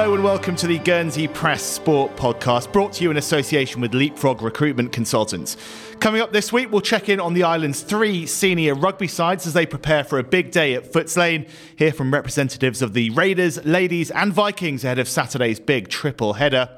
Hello and welcome to the Guernsey Press Sport podcast, brought to you in association with Leapfrog Recruitment Consultants. Coming up this week, we'll check in on the island's three senior rugby sides as they prepare for a big day at Footes Lane. Hear from representatives of the Raiders, Ladies, and Vikings ahead of Saturday's big triple header.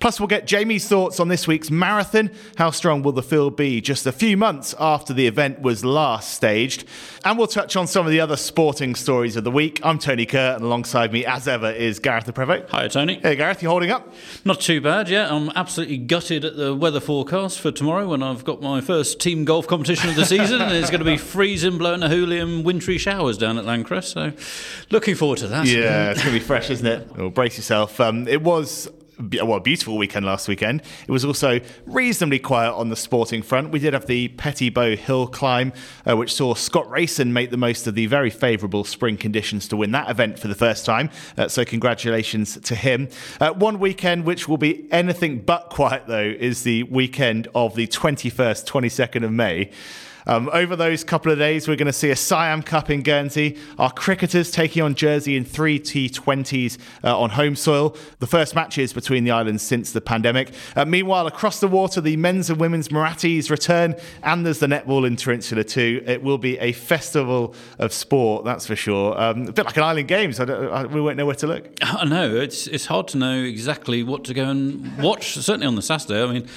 Plus, we'll get Jamie's thoughts on this week's marathon. How strong will the field be just a few months after the event was last staged? And we'll touch on some of the other sporting stories of the week. I'm Tony Kerr, and alongside me, as ever, is Gareth Le Prevost. Hi, Tony. Hey, Gareth, you holding up? Not too bad, yeah. I'm absolutely gutted at the weather forecast for tomorrow when I've got my first team golf competition of the season. and it's going to be freezing, blowing a hooligan, wintry showers down at L'Ancresse. So, looking forward to that. Yeah, it's going to be fresh, isn't it? Well, brace yourself. Um, it was well, beautiful weekend last weekend. It was also reasonably quiet on the sporting front. We did have the Petit Bot Hill climb, uh, which saw Scott Rayson make the most of the very favourable spring conditions to win that event for the first time. Uh, so, congratulations to him. Uh, one weekend which will be anything but quiet, though, is the weekend of the 21st, 22nd of May. Um, over those couple of days, we're going to see a Siam Cup in Guernsey. Our cricketers taking on Jersey in three T20s uh, on home soil. The first matches between the islands since the pandemic. Uh, meanwhile, across the water, the men's and women's Murattis return, and there's the netball Inter-insular too. It will be a festival of sport, that's for sure. Um, a bit like an Island Games. I I, we won't know where to look. I know it's it's hard to know exactly what to go and watch. Certainly on the Saturday. I mean.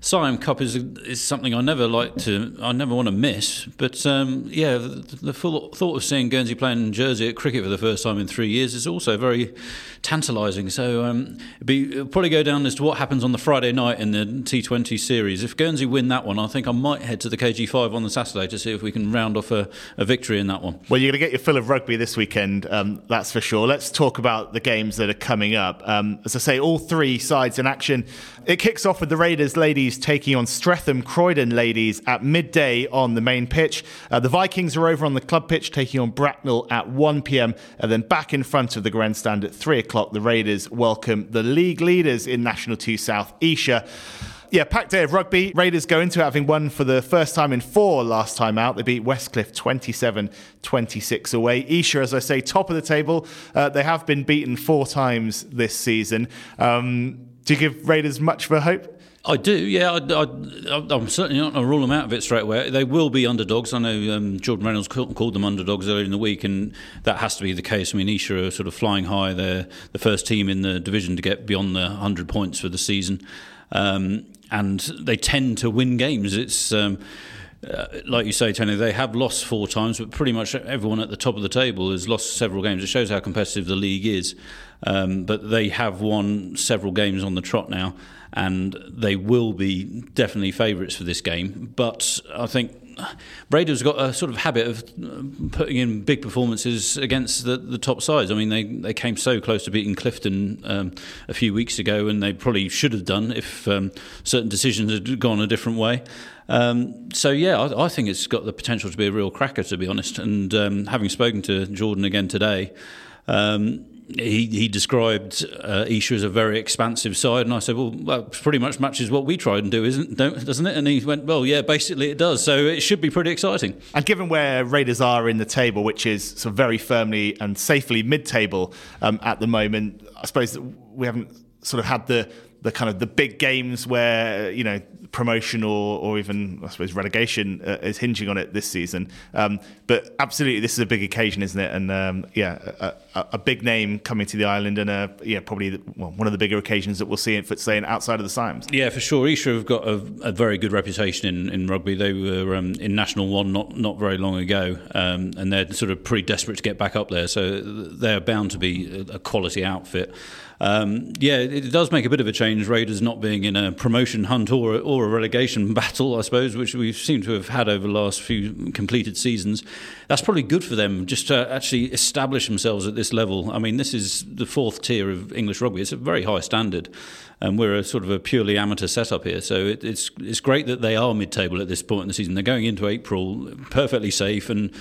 Siam Cup is is something I never like to, I never want to miss. But um, yeah, the, the full thought of seeing Guernsey playing Jersey at cricket for the first time in three years is also very tantalising. So um, be, it'll probably go down as to what happens on the Friday night in the T20 series. If Guernsey win that one, I think I might head to the KG5 on the Saturday to see if we can round off a, a victory in that one. Well, you're going to get your fill of rugby this weekend, um, that's for sure. Let's talk about the games that are coming up. Um, as I say, all three sides in action. It kicks off with the Raiders ladies taking on Streatham Croydon ladies at midday the main pitch. Uh, the Vikings are over on the club pitch taking on Bracknell at 1 pm, and then back in front of the grandstand at 3 o'clock. The Raiders welcome the league leaders in National 2 South, Esher yeah, packed day of rugby. Raiders go into it having won for the first time in four last time out. They beat Westcliff 27 26 away. Esher, as I say, top of the table. Uh, they have been beaten four times this season. Um, do you give Raiders much of a hope? I do, yeah. I, am certainly not going to rule them out of it straight away. They will be underdogs. I know um, Jordan Reynolds called them underdogs earlier in the week, and that has to be the case. I mean, Esher are sort of flying high. They're the first team in the division to get beyond the 100 points for the season, um, and they tend to win games. It's um, uh, like you say, Tony, they have lost four times, but pretty much everyone at the top of the table has lost several games. It shows how competitive the league is. Um, but they have won several games on the trot now, and they will be definitely favourites for this game. But I think Raiders got a sort of habit of uh, putting in big performances against the, the top sides. I mean, they, they came so close to beating Clifton um, a few weeks ago, and they probably should have done if um, certain decisions had gone a different way. Um, so yeah, I, I, think it's got the potential to be a real cracker, to be honest. And um, having spoken to Jordan again today. Um, he, he described uh, Esher as a very expansive side, and I said, "Well, that pretty much matches what we tried and do, isn't doesn't it?" And he went, "Well, yeah, basically it does. So it should be pretty exciting." And given where Raiders are in the table, which is sort of very firmly and safely mid-table um, at the moment, I suppose we haven't sort of had the the kind of the big games where you know promotion or, or even I suppose relegation uh, is hinging on it this season. Um, but absolutely, this is a big occasion, isn't it? And um, yeah, a, a, a, big name coming to the island, and a, yeah, probably the, well, one of the bigger occasions that we'll see in Footes outside of the Siams. Yeah, for sure. Esher have got a, a, very good reputation in, in rugby. They were um, in National One not not very long ago, um, and they're sort of pretty desperate to get back up there. So they're bound to be a quality outfit. Um, yeah, it does make a bit of a change. Raiders not being in a promotion hunt or or a relegation battle, I suppose, which we seem to have had over the last few completed seasons. That's probably good for them just to actually establish themselves at this level. I mean, this is the fourth tier of English rugby. It's a very high standard, and we're a sort of a purely amateur setup here. So it, it's it's great that they are mid-table at this point in the season. They're going into April perfectly safe and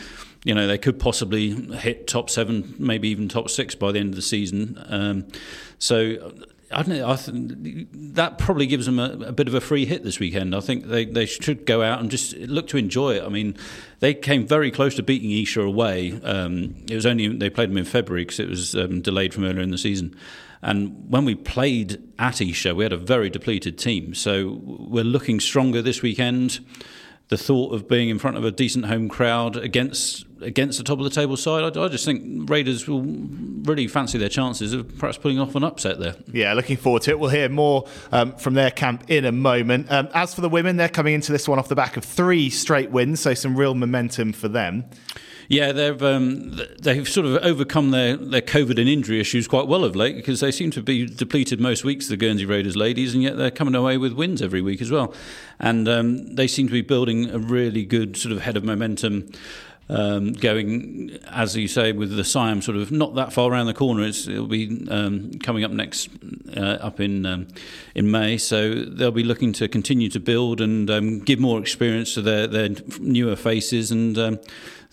you know they could possibly hit top seven, maybe even top six by the end of the season. Um, so I don't know. I th- that probably gives them a, a, bit of a free hit this weekend. I think they, they should go out and just look to enjoy it. I mean, they came very close to beating Esher away. Um, it was only they played them in February because it was um, delayed from earlier in the season. And when we played at Esher, we had a very depleted team. So we're looking stronger this weekend the thought of being in front of a decent home crowd against against the top of the table side, I, I, just think Raiders will really fancy their chances of perhaps pulling off an upset there. Yeah, looking forward to it. We'll hear more um, from their camp in a moment. Um, as for the women, they're coming into this one off the back of three straight wins, so some real momentum for them. Yeah, they've um, they've sort of overcome their, their COVID and injury issues quite well of late because they seem to be depleted most weeks, the Guernsey Raiders ladies, and yet they're coming away with wins every week as well. And um, they seem to be building a really good sort of head of momentum. Um, going, as you say, with the Siam sort of not that far around the corner. It's, it'll be um, coming up next, uh, up in um, in May. So they'll be looking to continue to build and um, give more experience to their, their newer faces and um,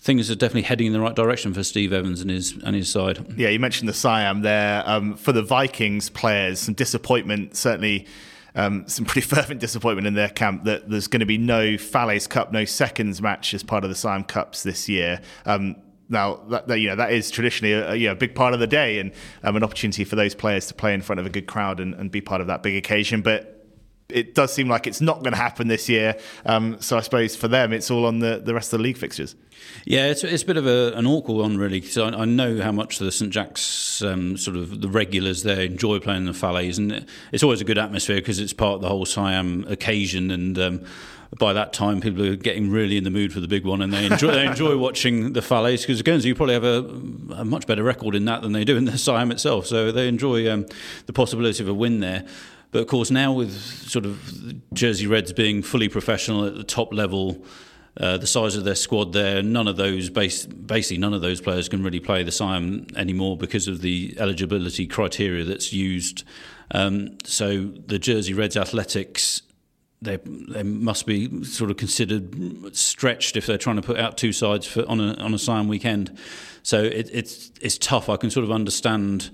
things are definitely heading in the right direction for Steve Evans and his and his side. Yeah, you mentioned the Siam there. Um, for the Vikings players, some disappointment, certainly um, some pretty fervent disappointment in their camp that there's going to be no Falaise Cup, no seconds match as part of the Siam Cups this year. Um, now, that, that, you know that is traditionally a, you know, a big part of the day and um, an opportunity for those players to play in front of a good crowd and, and be part of that big occasion. But it does seem like it's not going to happen this year. Um, so I suppose for them, it's all on the, the rest of the league fixtures. Yeah, it's, it's a bit of a, an awkward one, really, because I, I, know how much the St Jack's um, sort of the regulars there enjoy playing the Falaise, and it's always a good atmosphere because it's part of the whole Siam occasion, and um, by that time, people are getting really in the mood for the big one, and they enjoy they enjoy watching the Falaise because Guernsey you probably have a, a, much better record in that than they do in the Siam itself, so they enjoy um, the possibility of a win there. But of course, now with sort of Jersey Reds being fully professional at the top level, uh, the size of their squad there, none of those, base, basically none of those players can really play the Siam anymore because of the eligibility criteria that's used. Um, so the Jersey Reds athletics, they they must be sort of considered stretched if they're trying to put out two sides for, on a on a Siam weekend. So it, it's it's tough. I can sort of understand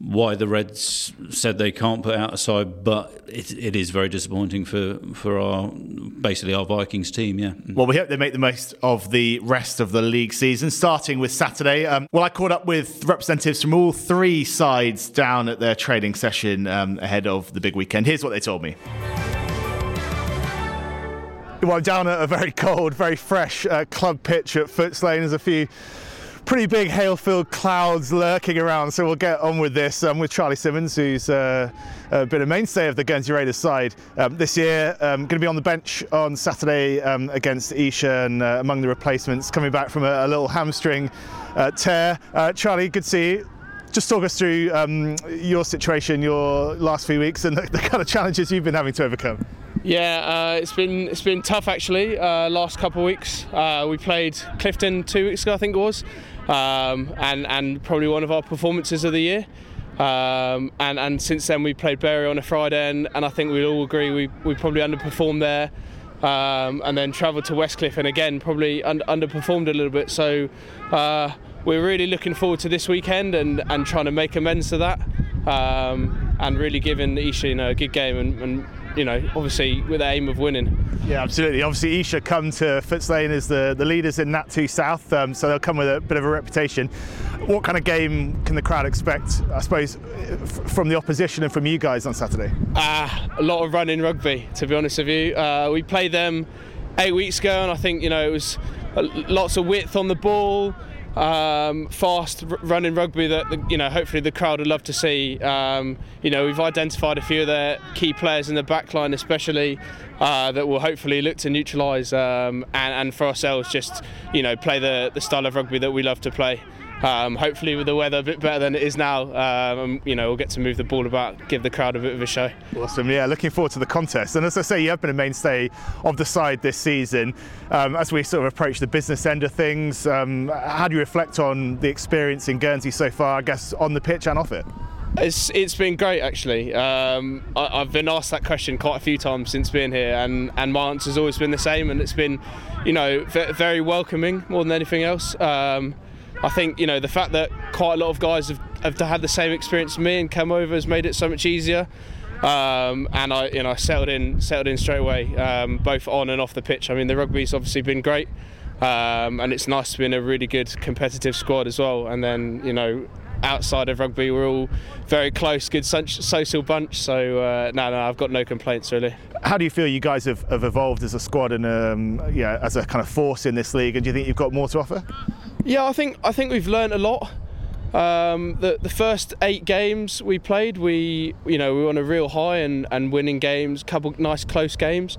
why the Reds said they can't put out a side, but it, it is very disappointing for, for our basically our Vikings team. Yeah. Well, we hope they make the most of the rest of the league season, starting with Saturday. Um, well, I caught up with representatives from all three sides down at their training session um, ahead of the big weekend. Here's what they told me. Well, I'm down at a very cold, very fresh uh, club pitch at Footes Lane. There's a few pretty big hail-filled clouds lurking around. So we'll get on with this I'm with Charlie Simmons, who's uh, uh, been a mainstay of the Guernsey Raiders side um, this year. Um, going to be on the bench on Saturday um, against Esher and uh, among the replacements, coming back from a, a little hamstring uh, tear. Uh, Charlie, good to see you just talk us through um, your situation, your last few weeks, and the, the, kind of challenges you've been having to overcome. Yeah, uh, it's been it's been tough actually. Uh, last couple of weeks, uh, we played Clifton two weeks ago, I think it was, um, and and probably one of our performances of the year. Um, and and since then we played Bury on a Friday, and, and I think we all agree we, we probably underperformed there. Um, and then travelled to Westcliff, and again probably un- underperformed a little bit. So uh, we're really looking forward to this weekend and, and trying to make amends to that, um, and really giving know, a good game and, and you know, obviously with the aim of winning. Yeah, absolutely. Obviously, Esher come to Footes Lane as the, the leaders in Nat 2 South, um, so they'll come with a bit of a reputation. What kind of game can the crowd expect, I suppose, from the opposition and from you guys on Saturday? Uh, a lot of running rugby, to be honest with you. Uh, we played them eight weeks ago, and I think, you know, it was lots of width on the ball um, fast running rugby that you know hopefully the crowd would love to see. Um, you know we've identified a few of their key players in the back line, especially uh, that will hopefully look to neutralise um, and, and, for ourselves just you know play the, the style of rugby that we love to play. Um, hopefully, with the weather a bit better than it is now, um, you know, we'll get to move the ball about, give the crowd a bit of a show. Awesome, yeah. Looking forward to the contest. And as I say, you have been a mainstay of the side this season. Um, as we sort of approach the business end of things, um, how do you reflect on the experience in Guernsey so far? I guess on the pitch and off it. It's it's been great actually. Um, I, have been asked that question quite a few times since being here, and and my answer's always been the same, and it's been, you know, very welcoming more than anything else. Um, I think you know the fact that quite a lot of guys have have had the same experience as me and come over has made it so much easier. Um, and I, you know, settled in, settled in straight away, um, both on and off the pitch. I mean, the rugby's obviously been great, um, and it's nice to be in a really good competitive squad as well. And then, you know, outside of rugby, we're all very close, good social bunch. So uh, no, no, I've got no complaints really. How do you feel you guys have, have evolved as a squad and um, yeah, as a kind of force in this league? And do you think you've got more to offer? Yeah, I think I think we've learned a lot. Um, the the first eight games we played, we you know we were on a real high and, and winning games, couple nice close games,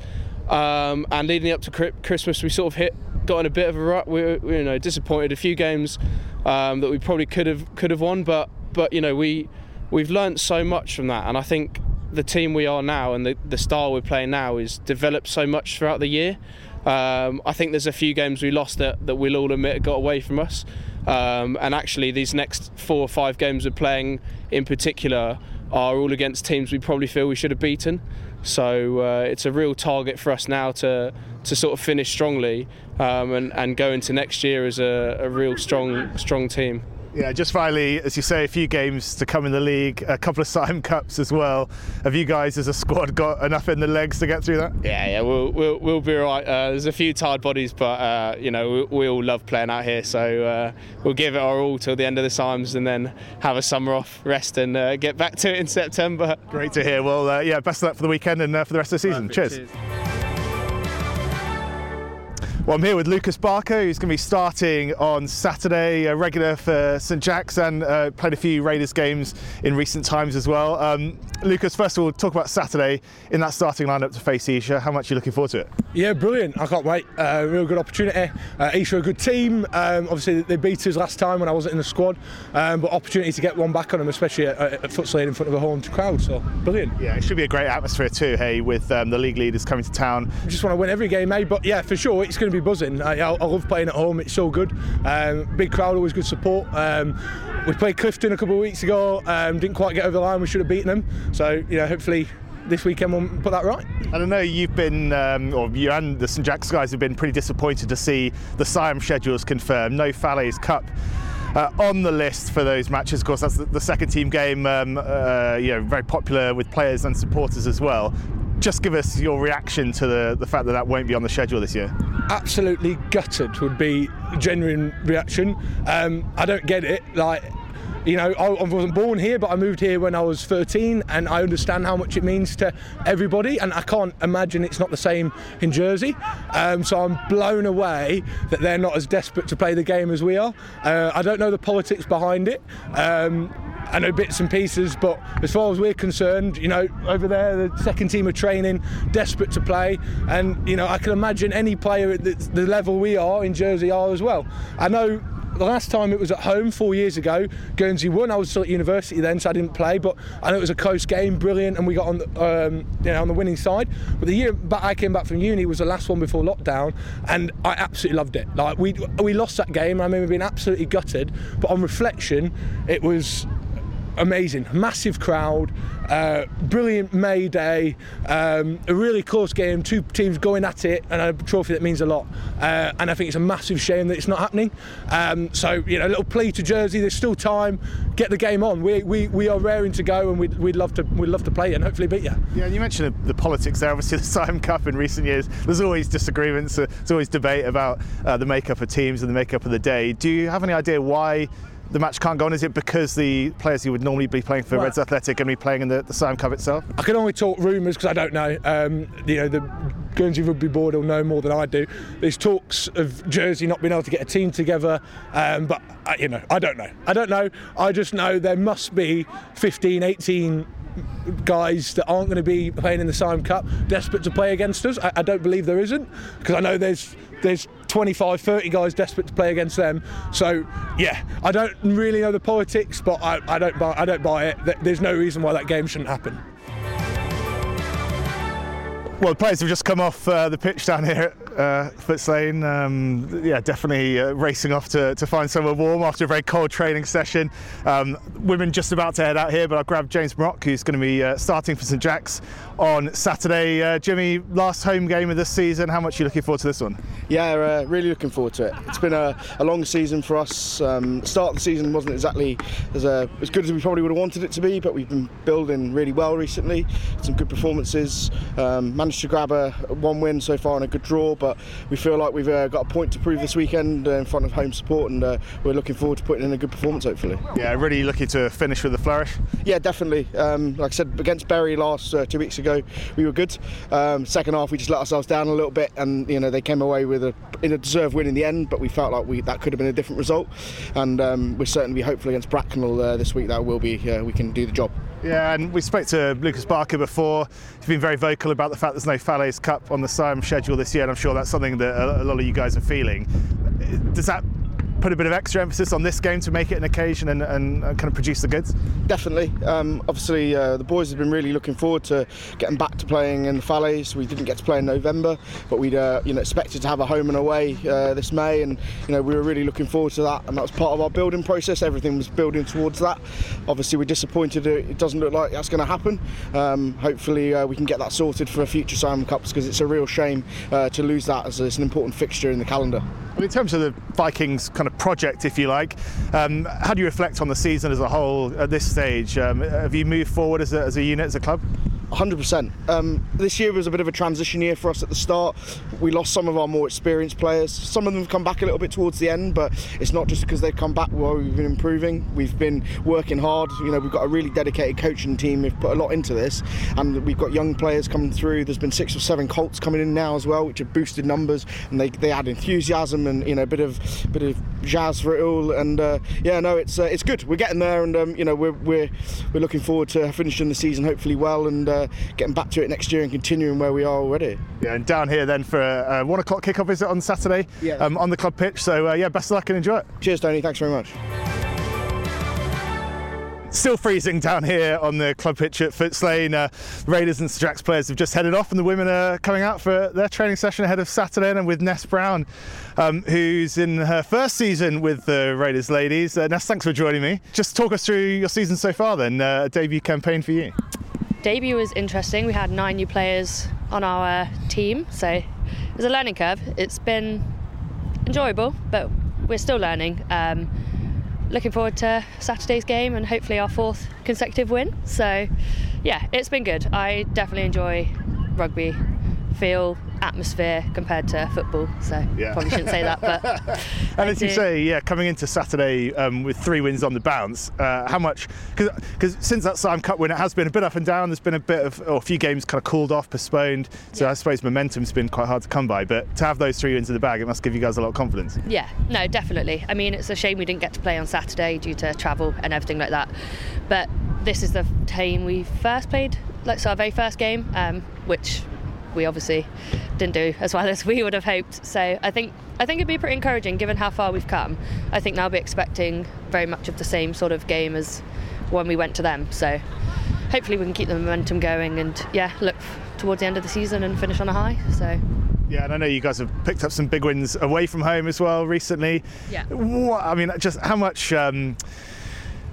um, and leading up to Christmas we sort of hit got in a bit of a rut. We were you know disappointed a few games um, that we probably could have could have won, but but you know we we've learnt so much from that, and I think the team we are now and the, the style we're playing now is developed so much throughout the year. Um, I think there's a few games we lost that, that we'll all admit got away from us. Um, and actually, these next four or five games we're playing in particular are all against teams we probably feel we should have beaten. So uh, it's a real target for us now to to sort of finish strongly um, and, and go into next year as a, a real strong strong team. Yeah, just finally, as you say, a few games to come in the league, a couple of Siam Cups as well. Have you guys, as a squad, got enough in the legs to get through that? Yeah, yeah, we'll we'll, we'll be all right. Uh, there's a few tired bodies, but uh, you know we, we, all love playing out here, so uh, we'll give it our all till the end of the Siams, and then have a summer off, rest, and uh, get back to it in September. Great to hear. Well, uh, yeah, best of luck for the weekend and uh, for the rest of the season. Cheers. Cheers. Well, I'm here with Lucas Barker, who's going to be starting on Saturday, a regular for St Jack's, and uh, played a few Raiders games in recent times as well. Um, Lucas, first of all, talk about Saturday in that starting lineup to face Esher. How much are you looking forward to it? Yeah, brilliant. I can't wait. Uh, real good opportunity. Uh, Esher a good team. Um, obviously, they beat us last time when I wasn't in the squad, um, but opportunity to get one back on them, especially at, at Footes Lane in front of a home crowd. So brilliant. Yeah, it should be a great atmosphere too. Hey, with um, the league leaders coming to town. We just want to win every game, mate. But yeah, for sure, it's going to be buzzing. I, I, love playing at home. It's so good. Um, big crowd, always good support. Um, we played Clifton a couple of weeks ago. Um, didn't quite get over the line. We should have beaten them. So you know, hopefully this weekend we'll put that right. I don't know, you've been, um, or you and the St Jack's guys have been pretty disappointed to see the Siam schedules confirmed. No Falaise Cup. Uh, on the list for those matches, of course, that's the, the second team game. Um, uh, you know, very popular with players and supporters as well just give us your reaction to the, the fact that that won't be on the schedule this year. Absolutely gutted would be genuine reaction. Um, I don't get it. Like you know, I, wasn't born here, but I moved here when I was 13, and I understand how much it means to everybody. And I can't imagine it's not the same in Jersey. Um, so I'm blown away that they're not as desperate to play the game as we are. Uh, I don't know the politics behind it. Um, I know bits and pieces, but as far as we're concerned, you know, over there, the second team are training, desperate to play, and you know, I can imagine any player at the, the level we are in Jersey are as well. I know the last time it was at home four years ago, Guernsey won. I was still at university then, so I didn't play. But I know it was a close game, brilliant, and we got on the, um, you know on the winning side. But the year back I came back from uni was the last one before lockdown, and I absolutely loved it. Like we we lost that game, I remember being absolutely gutted. But on reflection, it was amazing, massive crowd, uh, brilliant May Day, um, a really close game, two teams going at it, and a trophy that means a lot. Uh, and I think it's a massive shame that it's not happening. Um, so, you know, a little plea to Jersey, there's still time, get the game on. We, we, we are raring to go and we'd, we'd, love to, we'd love to play and hopefully beat you. Yeah, and you mentioned the politics there, obviously the Siam Cup in recent years, there's always disagreements, uh, there's always debate about uh, the makeup of teams and the makeup of the day. Do you have any idea why the match can't go on? Is it because the players who would normally be playing for well, Reds Athletic are going to be playing in the, the Siam Cup itself? I can only talk rumours because I don't know. Um, you know, the Guernsey Rugby Board will know more than I do. There's talks of Jersey not being able to get a team together, um, but uh, you know, I don't know. I don't know. I just know there must be 15, 18 guys that aren't going to be playing in the Siam Cup desperate to play against us. I, I don't believe there isn't because I know there's there's 25, 30 guys desperate to play against them. So yeah, I don't really know the politics, but I, I don't buy I don't buy it. There's no reason why that game shouldn't happen. Well, the players have just come off uh, the pitch down here at uh, Footes Lane. Um, yeah, definitely uh, racing off to, to find somewhere warm after a very cold training session. Um, women just about to head out here, but I'll grab James Brock, who's going to be uh, starting for St Jack's on Saturday. Uh, Jimmy, last home game of this season. How much are you looking forward to this one? Yeah, uh, really looking forward to it. It's been a, a long season for us. Um, start of the season wasn't exactly as, uh, as good as we probably would have wanted it to be, but we've been building really well recently. Some good performances. Um, managed to grab a one win so far and a good draw, but we feel like we've uh, got a point to prove this weekend uh, in front of home support, and uh, we're looking forward to putting in a good performance, hopefully. Yeah, really lucky to finish with a flourish. Yeah, definitely. Um, like I said, against Bury last uh, two weeks ago, we were good. Um, second half, we just let ourselves down a little bit, and you know they came away with a in a deserved win in the end, but we felt like we that could have been a different result, and um, we're certainly hopeful against Bracknell uh, this week that will be uh, we can do the job. Yeah, and we spoke to Lucas Barker before. He's been very vocal about the fact there's no Falaise Cup on the SIAM schedule this year, and I'm sure that's something that a lot of you guys are feeling. Does that put a bit of extra emphasis on this game to make it an occasion and, and, kind of produce the goods? Definitely. Um, obviously, uh, the boys have been really looking forward to getting back to playing in the Falaise. We didn't get to play in November, but we'd uh, you know expected to have a home and away uh, this May, and you know we were really looking forward to that, and that was part of our building process. Everything was building towards that. Obviously, we're disappointed it doesn't look like that's going to happen. Um, hopefully, uh, we can get that sorted for future Siam Cups because it's a real shame uh, to lose that as it's an important fixture in the calendar. Well, in terms of the Vikings kind of project, if you like, um, how do you reflect on the season as a whole at this stage? Um, have you moved forward as a, as a unit, as a club? 100%. Um, this year was a bit of a transition year for us at the start. We lost some of our more experienced players. Some of them have come back a little bit towards the end, but it's not just because they've come back while we've been improving. We've been working hard. You know, we've got a really dedicated coaching team. We've put a lot into this, and we've got young players coming through. There's been six or seven Colts coming in now as well, which have boosted numbers, and they, they add enthusiasm and you know a bit of bit of jazz for it all. And uh, yeah, no, it's uh, it's good. We're getting there, and um, you know we're we're we're looking forward to finishing the season hopefully well and. Uh, getting back to it next year and continuing where we are already. Yeah, and down here then for a, a one o'clock kickoff visit on Saturday yeah. um, on the club pitch. So uh, yeah, best of luck and enjoy it. Cheers, Tony. Thanks very much. Still freezing down here on the club pitch at Footes Lane. Uh, Raiders and St Jack's players have just headed off, and the women are coming out for their training session ahead of Saturday. And with Ness Brown, um, who's in her first season with the Raiders ladies. Uh, Ness, thanks for joining me. Just talk us through your season so far, then. Uh, a debut campaign for you. Debut was interesting. We had nine new players on our team, so it was a learning curve. It's been enjoyable, but we're still learning. Um, looking forward to Saturday's game and hopefully our fourth consecutive win. So, yeah, it's been good. I definitely enjoy rugby. Feel atmosphere compared to football. So yeah. probably shouldn't say that, but and as you say, yeah, coming into Saturday um, with three wins on the bounce, uh, how much? Because since that SIAM Cup win, it has been a bit up and down. There's been a bit of or a few games kind of cooled off, postponed. So yeah. I suppose momentum's been quite hard to come by. But to have those three wins in the bag, it must give you guys a lot of confidence. Yeah, no, definitely. I mean, it's a shame we didn't get to play on Saturday due to travel and everything like that. But this is the team we first played, like so our very first game, um, which we obviously didn't do as well as we would have hoped. So I think I think it'd be pretty encouraging given how far we've come. I think they'll be expecting very much of the same sort of game as when we went to them. So hopefully we can keep the momentum going and yeah, look towards the end of the season and finish on a high. So yeah, and I know you guys have picked up some big wins away from home as well recently. Yeah. What, I mean, just how much um,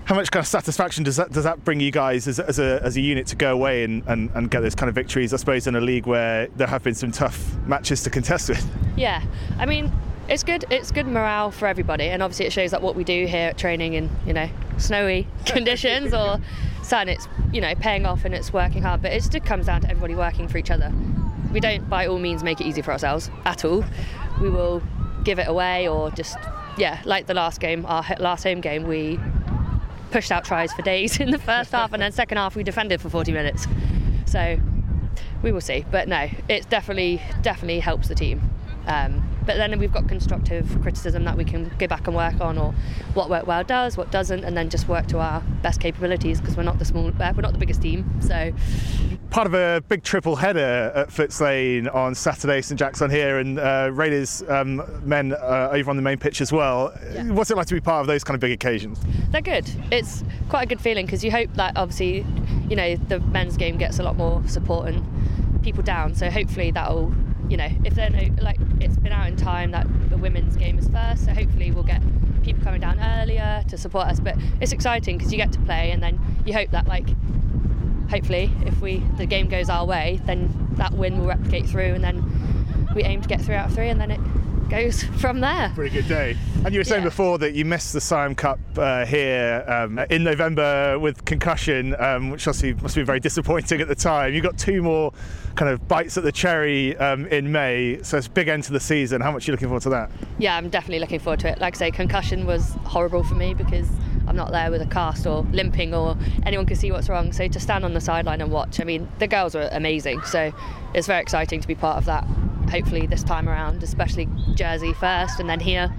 how much kind of satisfaction does that does that bring you guys as, as, a, as a unit to go away and, and, and get those kind of victories? I suppose in a league where there have been some tough matches to contest with. Yeah, I mean it's good. It's good morale for everybody, and obviously it shows that what we do here at training in you know snowy conditions or sun, it's you know paying off and it's working hard. But it just comes down to everybody working for each other. We don't by all means make it easy for ourselves at all. We will give it away or just yeah, like the last game, our last home game, we pushed out tries for days in the first half, and then second half we defended for 40 minutes. So we will see. But no, it definitely definitely helps the team. Um, but then we've got constructive criticism that we can go back and work on, or what worked well does, what doesn't, and then just work to our best capabilities because we're not the small, uh, we're not the biggest team. So part of a big triple header at Footes Lane on Saturday, St Jack's on here, and uh, Raiders um, men uh, over on the main pitch as well. Yeah. What's it like to be part of those kind of big occasions? They're good. It's quite a good feeling because you hope that obviously, you know, the men's game gets a lot more support and people down. So hopefully that'll, you know, if they're no, like it's been out in time that the women's game is first. So hopefully we'll get people coming down earlier to support us. But it's exciting because you get to play, and then you hope that like, hopefully, if we the game goes our way, then that win will replicate through, and then we aim to get three out of three, and then it goes from there. Pretty good day. And you were saying Yeah. before that you missed the Siam Cup uh, here um, in November with concussion, um, which obviously must have been very disappointing at the time. You got two more kind of bites at the cherry um, in May, so it's a big end to the season. How much are you looking forward to that? Yeah, I'm definitely looking forward to it. Like I say, concussion was horrible for me because I'm not there with a cast or limping or anyone can see what's wrong. So to stand on the sideline and watch, I mean, the girls were amazing. So it's very exciting to be part of that. Hopefully this time around, especially Jersey first and then here.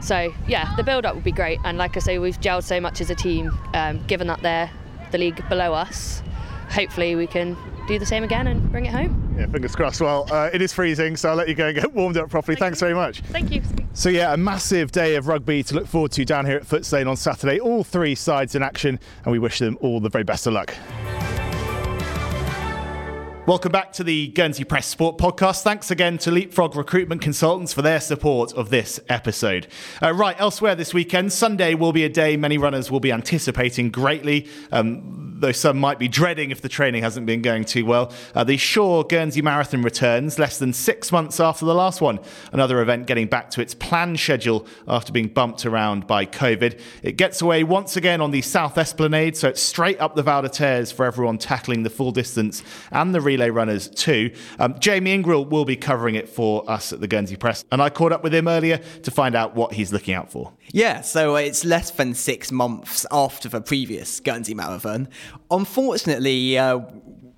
So yeah, the build up would be great. And like I say, we've gelled so much as a team, um, given that they're the league below us. Hopefully we can do the same again and bring it home. Yeah, fingers crossed. Well, uh, it is freezing, so I'll let you go and get warmed up properly. Thanks very much. Thank you. So yeah, a massive day of rugby to look forward to down here at Footes Lane on Saturday. All three sides in action, and we wish them all the very best of luck. Welcome back to the Guernsey Press Sport podcast. Thanks again to Leapfrog Recruitment Consultants for their support of this episode. Uh, right, elsewhere this weekend, Sunday will be a day many runners will be anticipating greatly, um, though some might be dreading if the training hasn't been going too well. Uh, the Sure Guernsey Marathon returns less than six months after the last one, another event getting back to its planned schedule after being bumped around by COVID. It gets away once again on the South Esplanade, so it's straight up the Val de Terres for everyone tackling the full distance and the relay runners too. Um, Jamie Ingrouille will be covering it for us at the Guernsey Press, and I caught up with him earlier to find out what he's looking out for. Yeah, so it's less than six months after the previous Guernsey Marathon. Unfortunately, uh,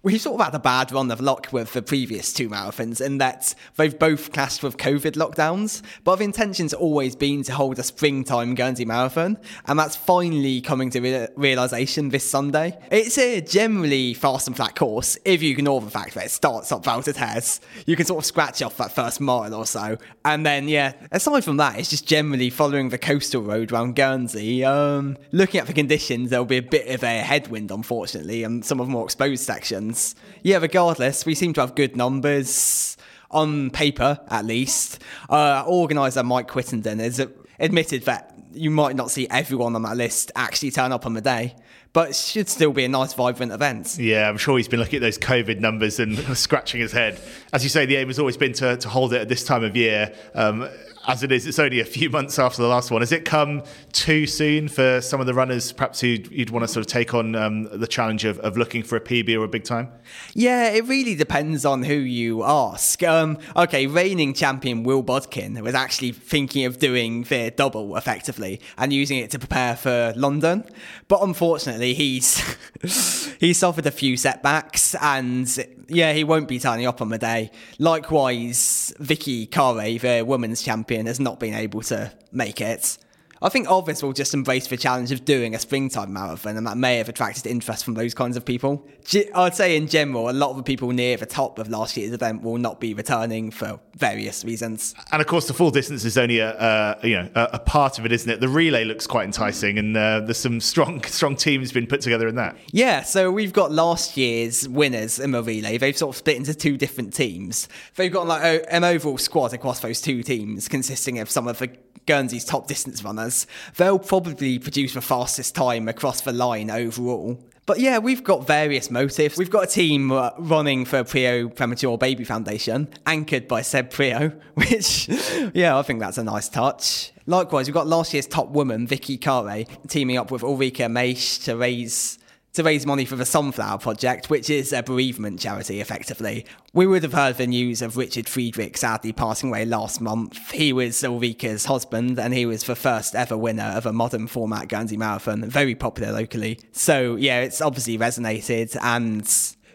we sort of had a bad run of luck with the previous two marathons in that they've both clashed with COVID lockdowns, but the intention's always been to hold a springtime Guernsey Marathon, and that's finally coming to re- realisation this Sunday. It's a generally fast and flat course, if you ignore the fact that it starts up Val de Terres. You can sort of scratch off that first mile or so, and then, yeah, aside from that, it's just generally following the coastal road around Guernsey. Um, looking at the conditions, there'll be a bit of a headwind, unfortunately, and some of the more exposed sections. Yeah, regardless, we seem to have good numbers on paper, at least. Uh, organizer Mike Quittenden has admitted that you might not see everyone on that list actually turn up on the day, but it should still be a nice, vibrant event. Yeah, I'm sure he's been looking at those COVID numbers and scratching his head. As you say, the aim has always been to, to hold it at this time of year. Um, as it is, it's only a few months after the last one. Has it come too soon for some of the runners, perhaps who you'd want to sort of take on um, the challenge of, of looking for a PB or a big time? Yeah, it really depends on who you ask. Um, okay, reigning champion Will Bodkin was actually thinking of doing the double effectively and using it to prepare for London, but unfortunately, he's he suffered a few setbacks and yeah, he won't be turning up on the day. Likewise, Vicky Carre, the women's champion, has not been able to make it. I think others will just embrace the challenge of doing a springtime marathon, and that may have attracted interest from those kinds of people. I'd say, in general, a lot of the people near the top of last year's event will not be returning for various reasons. And of course, the full distance is only a, you know a, a part of it, isn't it? The relay looks quite enticing, and uh, there's some strong strong teams been put together in that. Yeah, so we've got last year's winners in the relay. They've sort of split into two different teams. They've got like a, an overall squad across those two teams, consisting of some of the Guernsey's top distance runners. They'll probably produce the fastest time across the line overall. But yeah, we've got various motives. We've got a team uh, running for Priaulx Premature Baby Foundation, anchored by Seb Priaulx, which, yeah, I think that's a nice touch. Likewise, we've got last year's top woman, Vicky Carre, teaming up with Ulrika Meisch to raise to raise money for the Sunflower Project, which is a bereavement charity, effectively. We would have heard the news of Richard Friedrich sadly passing away last month. He was Ulrika's husband, and he was the first ever winner of a modern format Guernsey Marathon, very popular locally. So, yeah, it's obviously resonated, and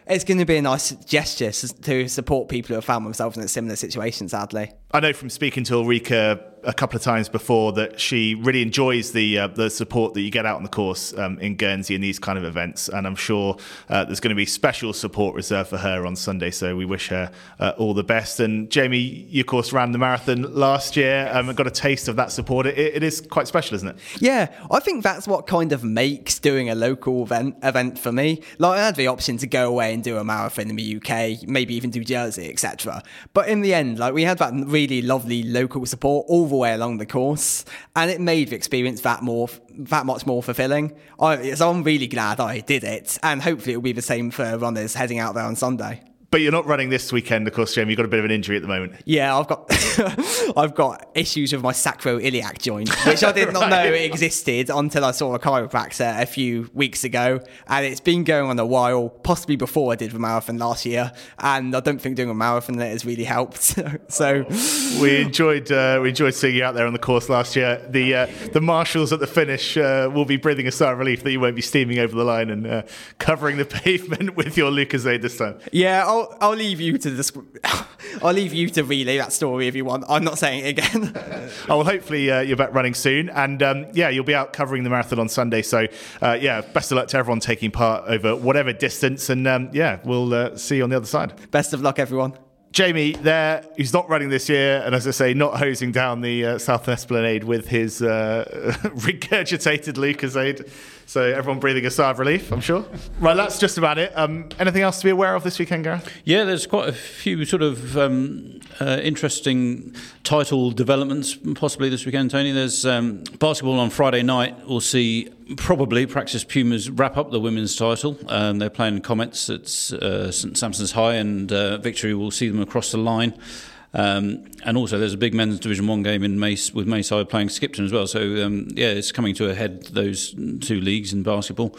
it's going to be a nice gesture to support people who have found themselves in a similar situation, sadly. I know from speaking to Ulrika a couple of times before that she really enjoys the uh, the support that you get out on the course um, in Guernsey in these kind of events, and I'm sure uh, there's going to be special support reserved for her on Sunday. So we wish her uh, all the best. And Jamie, you of course ran the marathon last year um, and got a taste of that support. It, it is quite special, isn't it? Yeah, I think that's what kind of makes doing a local event event for me. Like I had the option to go away and do a marathon in the UK, maybe even do Jersey, etc. But in the end, like we had that really lovely local support all the way along the course, and it made the experience that more that much more fulfilling. I, so I'm really glad I did it, and hopefully it'll be the same for runners heading out there on Sunday. But you're not running this weekend, of course, Jamie. You've got a bit of an injury at the moment. Yeah, I've got I've got issues with my sacroiliac joint, which I did not know existed until I saw a chiropractor a few weeks ago, and it's been going on a while, possibly before I did the marathon last year, and I don't think doing a marathon that has really helped. so we enjoyed uh, we enjoyed seeing you out there on the course last year. The uh, the marshals at the finish uh, will be breathing a sigh of relief that you won't be steaming over the line and uh, covering the pavement with your Lucozade this time. Yeah. I'll, I'll, I'll leave you to this. I'll leave you to relay that story if you want. I'm not saying it again. oh well, hopefully uh, you're back running soon, and um, yeah, you'll be out covering the marathon on Sunday. So uh, yeah, best of luck to everyone taking part over whatever distance, and um, yeah, we'll uh, see you on the other side. Best of luck, everyone. Jamie there, who's not running this year, and as I say, not hosing down the uh, Southern Esplanade with his uh, regurgitated Lucozade. So everyone breathing a sigh of relief, I'm sure. Right, that's just about it. Um, anything else to be aware of this weekend, Gareth? Yeah, there's quite a few sort of um, uh, interesting title developments possibly this weekend, Tony. There's um, basketball on Friday night. We'll see probably Praxis Pumas wrap up the women's title. Um, they're playing Comets at uh, St Sampson's High, and uh, victory will see them across the line. Um, and also, there's a big men's Division One game in Mace with Mayside playing Skipton as well. So um, yeah, it's coming to a head those two leagues in basketball,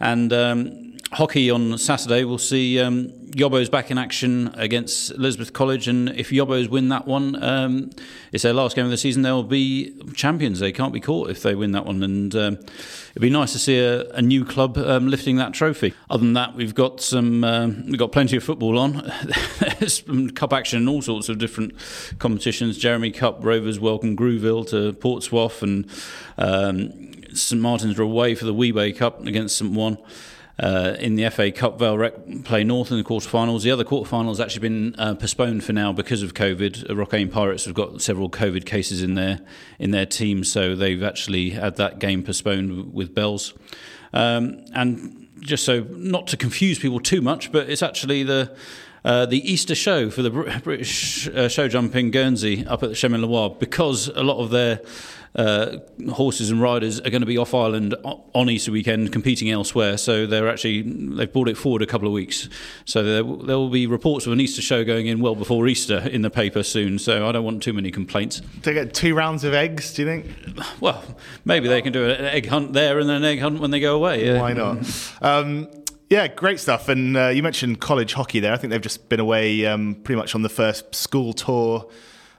and um, hockey on Saturday. We'll see um, Yobbos back in action against Elizabeth College, and if Yobbos win that one, um, it's their last game of the season. They'll be champions. They can't be caught if they win that one, and um, it'd be nice to see a, a new club um, lifting that trophy. Other than that, we've got some um, we've got plenty of football on. Cup action and all sorts of different competitions. Jeremie Cup Rovers welcome Grouville to Portsmouth, and um, St Martin's are away for the Wee Cup against St Ouen. Uh, in the FA Cup, Vale Rec play North in the quarterfinals. The other quarterfinals actually been uh, postponed for now because of COVID. Uh, Rocquaine Pirates have got several COVID cases in their in their team, so they've actually had that game postponed with Bells. Um, and just so not to confuse people too much, but it's actually the uh, the Easter show for the British uh, show jumping Guernsey up at the Chemin Loire because a lot of their uh, horses and riders are going to be off island on Easter weekend competing elsewhere. So they're actually they've brought it forward a couple of weeks. So there, there will be reports of an Easter show going in well before Easter in the paper soon. So I don't want too many complaints. They get two rounds of eggs. Do you think? Well, maybe they can do an egg hunt there and then an egg hunt when they go away. Why not? Um, yeah, great stuff. And uh, you mentioned college hockey there. I think they've just been away um, pretty much on the first school tour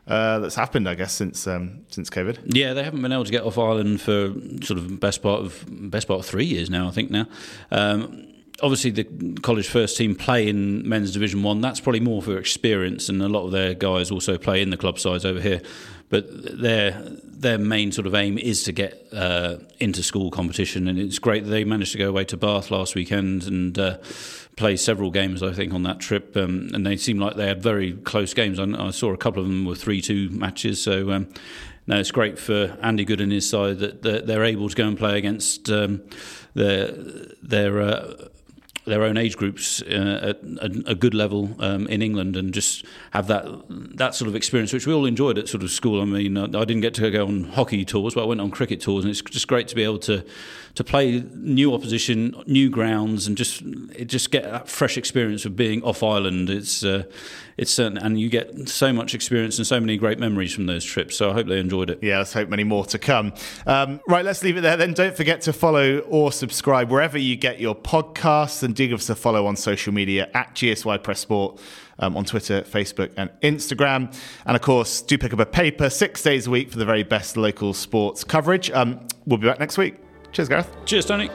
uh, that's happened, I guess, since um, since COVID. Yeah, they haven't been able to get off Ireland for sort of best part of best part of three years now. I think now. Um, obviously, the college first team play in men's Division One. That's probably more for experience, and a lot of their guys also play in the club sides over here. But their their main sort of aim is to get uh, into school competition, and it's great that they managed to go away to Bath last weekend and. Uh, play several games, I think, on that trip, um, and they seemed like they had very close games. I, I saw a couple of them were three-two matches, so um, it's great for Andy Good and his side that, that they're able to go and play against um, their their. Uh, their own age groups uh, at a, good level um, in England and just have that that sort of experience, which we all enjoyed at sort of school. I mean, I, I didn't get to go on hockey tours, but I went on cricket tours, and it's just great to be able to to play new opposition, new grounds, and just just get that fresh experience of being off island. It's uh, it's certain, and you get so much experience and so many great memories from those trips. So I hope they enjoyed it. Yeah, let's hope many more to come. Um, right, let's leave it there. Then don't forget to follow or subscribe wherever you get your podcasts, and do give us a follow on social media at GSY Press Sport. Um, on Twitter, Facebook, and Instagram. And of course, do pick up a paper six days a week for the very best local sports coverage. Um, we'll be back next week. Cheers, Gareth. Cheers, Tony.